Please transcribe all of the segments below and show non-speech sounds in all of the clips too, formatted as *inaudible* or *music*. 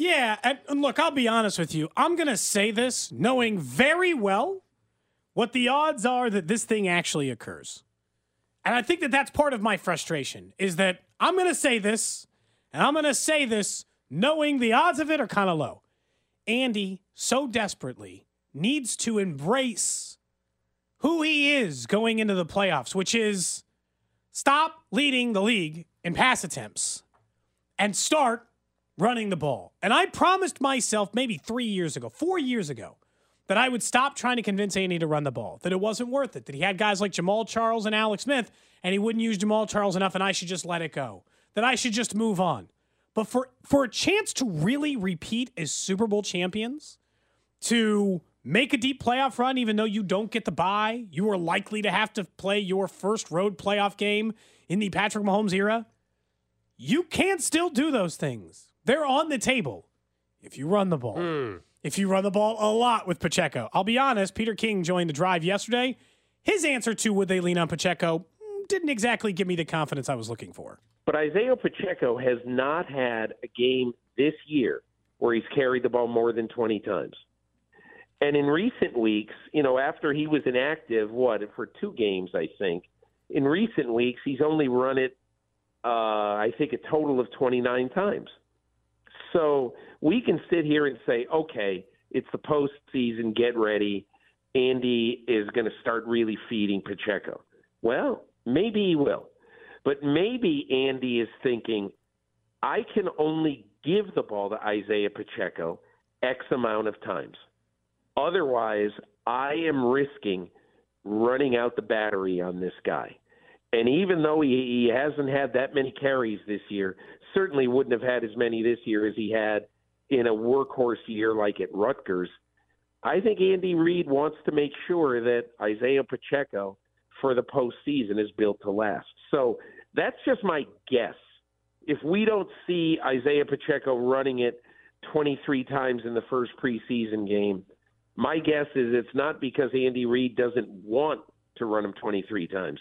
Yeah, and look, I'll be honest with you. I'm going to say this knowing very well what the odds are that this thing actually occurs. And I think that that's part of my frustration is that I'm going to say this, and I'm going to say this knowing the odds of it are kind of low. Andy so desperately needs to embrace who he is going into the playoffs, which is stop leading the league in pass attempts and start running the ball. And I promised myself maybe three years ago, four years ago, that I would stop trying to convince Andy to run the ball, that it wasn't worth it, that he had guys like Jamaal Charles and Alex Smith, and he wouldn't use Jamaal Charles enough, and I should just let it go, that I should just move on. But for, for a chance to really repeat as Super Bowl champions, to make a deep playoff run, even though you don't get the bye, you are likely to have to play your first road playoff game in the Patrick Mahomes era. You can still do those things. They're on the table if you run the ball. If you run the ball a lot with Pacheco. I'll be honest, Peter King joined the drive yesterday. His answer to would they lean on Pacheco mm, didn't exactly give me the confidence I was looking for. But Isaiah Pacheco has not had a game this year where he's carried the ball more than 20 times. And in recent weeks, you know, after he was inactive, what, for two games, I think, in recent weeks, he's only run it, uh, I think, a total of 29 times. So we can sit here and say, okay, it's the postseason, get ready. Andy is going to start really feeding Pacheco. Well, maybe he will. But maybe Andy is thinking, I can only give the ball to Isaiah Pacheco X amount of times. Otherwise, I am risking running out the battery on this guy. And even though he, he hasn't had that many carries this year, certainly wouldn't have had as many this year as he had in a workhorse year like at Rutgers. I think Andy Reid wants to make sure that Isaiah Pacheco for the postseason is built to last. So that's just my guess. If we don't see Isaiah Pacheco running it 23 times in the first preseason game, my guess is it's not because Andy Reid doesn't want to run him 23 times.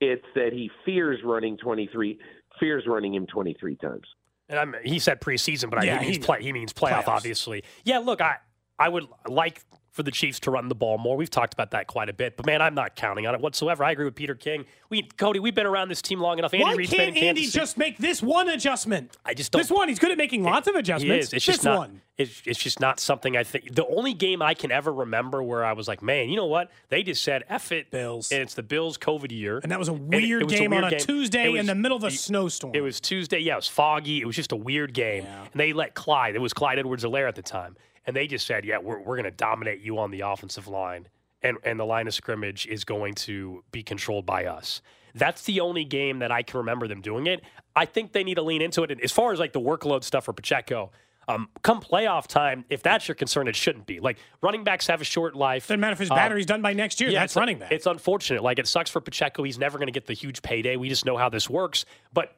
It's that he fears running 23, fears running him 23 times. And I'm, he said preseason, but Yeah, I, he means he- play. He means playoff, playoffs. obviously. Yeah, look, I I would like for the Chiefs to run the ball more. We've talked about that quite a bit, but man, I'm not counting on it whatsoever. I agree with Peter King. We Cody, we've been around this team long enough. Andy Why Reid's can't in Andy Kansas City. just make this one adjustment? I just don't. This one, he's good at making lots of He adjustments. is. It's this just not. one. It's, it's just not something I think. The only game I can ever remember where I was like, man, you know what? They just said F it, Bills. and it's the Bills COVID year, And that was a And it- weird it was game weird on a game. Tuesday was- in the middle of a it- snowstorm. It was Tuesday. Yeah, it was foggy. It was just a weird game. And they let Clyde, it was Clyde Edwards Helaire at the time. And they just said, yeah, we're, we're going to dominate you on the offensive line. And, and the line of scrimmage is going to be controlled by us. That's the only game that I can remember them doing it. I think they need to lean into it. And as far as like the workload stuff for Pacheco, um, come playoff time, if that's your concern, it shouldn't be. Like running backs have a short life. Doesn't matter if his Um, battery's done by next year. Yeah, that's running back. It's unfortunate. Like it sucks for Pacheco. He's never going to get the huge payday. We just know how this works. But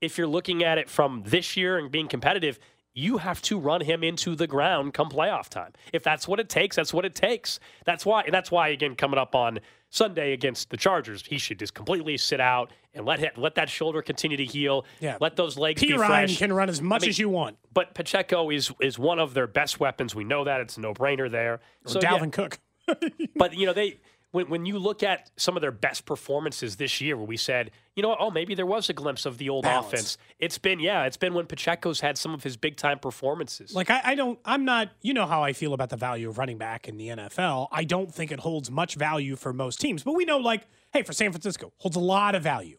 if you're looking at it from this year and being competitive, you have to run him into the ground come playoff time. If that's what it takes, that's what it takes. That's why. And that's why again coming up on Sunday against the Chargers, he should just completely sit out and let him, let that shoulder continue to heal. Yeah. Let those legs P. be Ryan fresh. can run as much I mean, as you want. But Pacheco is is one of their best weapons. We know that it's a no brainer there. Or So, yeah, Dalvin Cook. *laughs* but you know they when, when you look at some of their best performances this year, where we said, you know, oh, maybe there was a glimpse of the old Balance. offense. It's been, yeah, it's been when Pacheco's had some of his big time performances. Like I, I don't I'm not you know how I feel about the value of running back in the NFL. I don't think it holds much value for most teams. But we know like, hey, for San Francisco, holds a lot of value.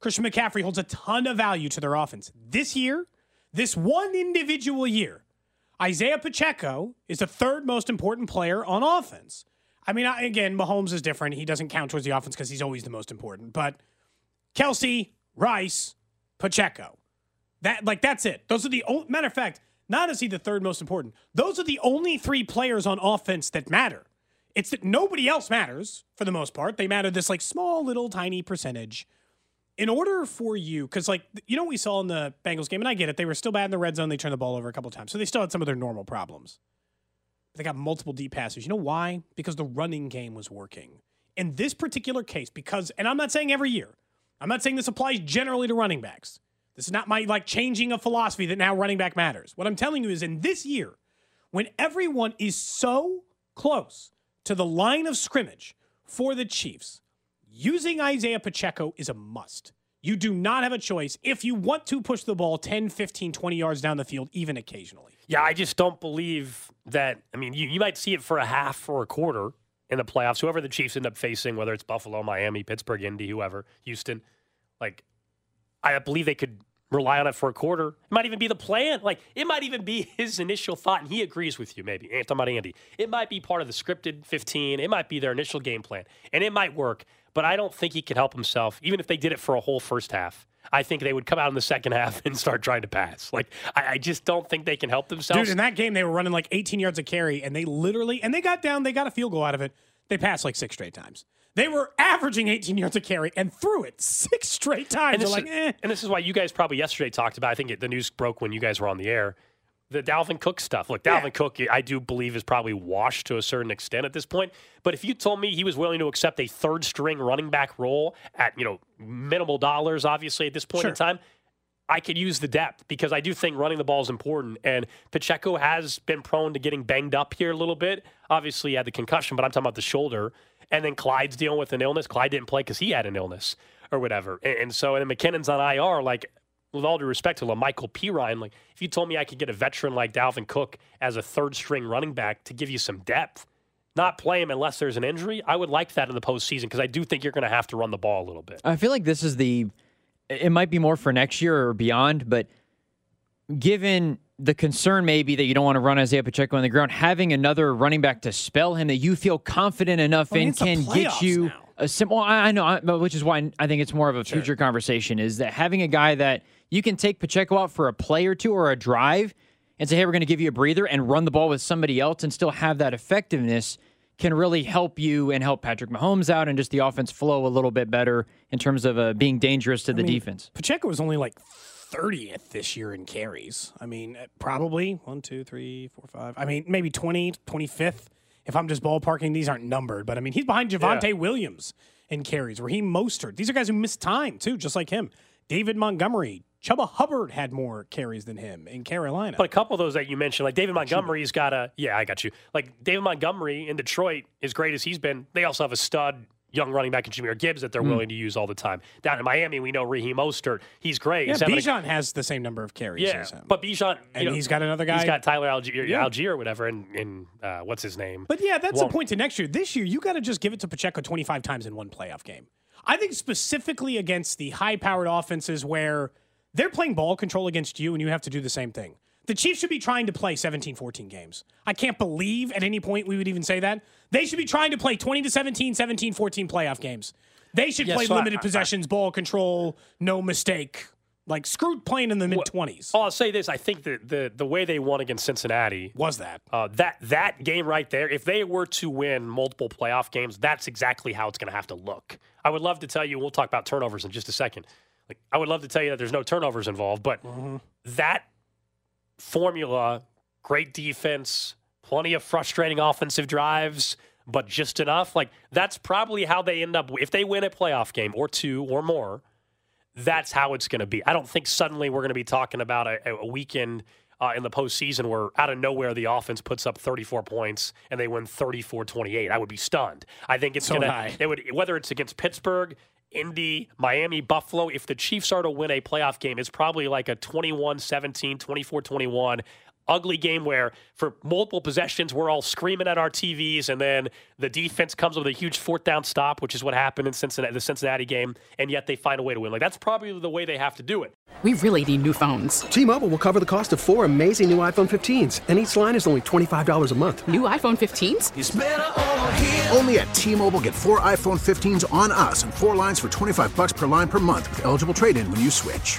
Christian McCaffrey holds a ton of value to their offense. This year, this one individual year, Isaiah Pacheco is the third most important player on offense. I mean, again, Mahomes is different. He doesn't count towards the offense because he's always the most important. But Kelce, Rice, Pacheco. That like that's it. Those are the matter of fact, not is he the third most important. Those are the only three players on offense that matter. It's that nobody else matters for the most part. They matter this like small little tiny percentage. In order for you, because like you know what we saw in the Bengals game, and I get it, they were still bad in the red zone. They turned the ball over a couple times, so they still had some of their normal problems. They got multiple deep passes. You know why? Because the running game was working. In this particular case, because, and I'm not saying every year, I'm not saying this applies generally to running backs. This is not my like changing of philosophy that now running back matters. What I'm telling you is in this year, when everyone is so close to the line of scrimmage for the Chiefs, using Isaiah Pacheco is a must. You do not have a choice if you want to push the ball 10, 15, 20 yards down the field, even occasionally. Yeah, I just don't believe that. I mean, you, you might see it for a half or a quarter in the playoffs. Whoever the Chiefs end up facing, whether it's Buffalo, Miami, Pittsburgh, Indy, whoever, Houston, like, I believe they could rely on it for a quarter. It might even be the plan. Like, it might even be *laughs* his initial thought, and he agrees with you, maybe. I'm talking about Andy. It might be part of the scripted 15. It might be their initial game plan, and it might work, but I don't think he can help himself, even if they did it for a whole first half. I think they would come out in the second *laughs* half and start trying to pass. Like, I, I just don't think they can help themselves. Dude, in that game, they were running like 18 yards of carry, and they literally, and they got down, they got a field goal out of it. They passed like six straight times. They were averaging 18 yards of carry and threw it six straight times. and They're this, like, is, eh. and this is why you guys probably yesterday talked about. I think it, the news broke when you guys were on the air. The Dalvin Cook stuff. Look, Dalvin Yeah. Cook, I do believe is probably washed to a certain extent at this point. But if you told me he was willing to accept a third string running back role at you know minimal dollars, obviously at this point in time, I could use the depth because I do think running the ball is important. And Pacheco has been prone to getting banged up here a little bit. Obviously, he had the concussion, but I'm talking about the shoulder. And then Clyde's dealing with an illness. Clyde didn't play because he had an illness or whatever. And, and so, and then McKinnon's on IR. Like, with all due respect to La'Mical Perine, like, if you told me I could get a veteran like Dalvin Cook as a third string running back to give you some depth, not play him unless there's an injury, I would like that in the postseason because I do think you're going to have to run the ball a little bit. I feel like this is the. It might be more for next year or beyond, but given the concern maybe that you don't want to run Isaiah Pacheco on the ground, having another running back to spell him that you feel confident enough I mean, in can get you now. a simple. I I know, which is why I think it's more of a future conversation. Is that having a guy that you can take Pacheco out for a play or two or a drive and say, hey, we're going to give you a breather and run the ball with somebody else and still have that effectiveness can really help you and help Patrick Mahomes out and just the offense flow a little bit better in terms of uh, being dangerous to the mean, defense. Pacheco was only like 30th this year in carries. I mean, uh, probably one, two, three, four, five. I mean, maybe 20, 25th. If I'm just ballparking, these aren't numbered, but I mean, he's behind Javonte Williams in carries, Raheem Mostert. These are guys who missed time too, just like him. David Montgomery, Chuba Hubbard had more carries than him in Carolina. But a couple of those that you mentioned, like David Montgomery's got a yeah, I got you. Like David Montgomery in Detroit, as great as he's been, they also have a stud young running back in Jahmyr Gibbs that they're willing to use all the time. Down in Miami, we know Raheem Mostert. He's great. yeah, a- Bijan has the same number of carries yeah, as him. but Bijan, And know, he's got another guy? He's got Tyler Allgeier, Yeah. Allgeier or whatever, and in, uh, what's his name? But yeah, that's Well- the point to next year. This year, you got to just give it to Pacheco 25 times in one playoff game. I think specifically against the high powered offenses where they're playing ball control against you and you have to do the same thing. The Chiefs should be trying to play 17 14 games. I can't believe at any point we would even say that. They should be trying to play 20 to 17, 17 14 playoff games. They should Yeah, play so limited I- possessions, ball control, no mistake. Like screwed playing in the mid 20s. Oh, I'll say this: I think that the the way they won against Cincinnati Was that? Uh, that that game right there, if they were to win multiple playoff games, that's exactly how it's going to have to look. I would love to tell you. We'll talk about turnovers in just a second. Like I would love to tell you that there's no turnovers involved, but that formula, great defense, plenty of frustrating offensive drives, but just enough. Like that's probably how they end up. If they win a playoff game or two or more, that's how it's going to be. I don't think suddenly we're going to be talking about a, a weekend uh, in the postseason where out of nowhere the offense puts up 34 points and they win 34-28. I would be stunned. I think it's So gonna high. it would whether it's against Pittsburgh. Indy, Miami, Buffalo, if the Chiefs are to win a playoff game, it's probably like a 21 17, 24 21 ugly game where for multiple possessions we're all screaming at our TVs and then the defense comes with a huge fourth down stop which is what happened in Cincinnati the Cincinnati game and yet they find a way to win like that's probably the way they have to do it We really need new phones. T-Mobile will cover the cost of four amazing new iPhone 15s, and each line is only $25 a month. New iPhone 15s? Only at T-Mobile get four iPhone 15s on us and four lines for 25 bucks per line per month with eligible trade-in when you switch.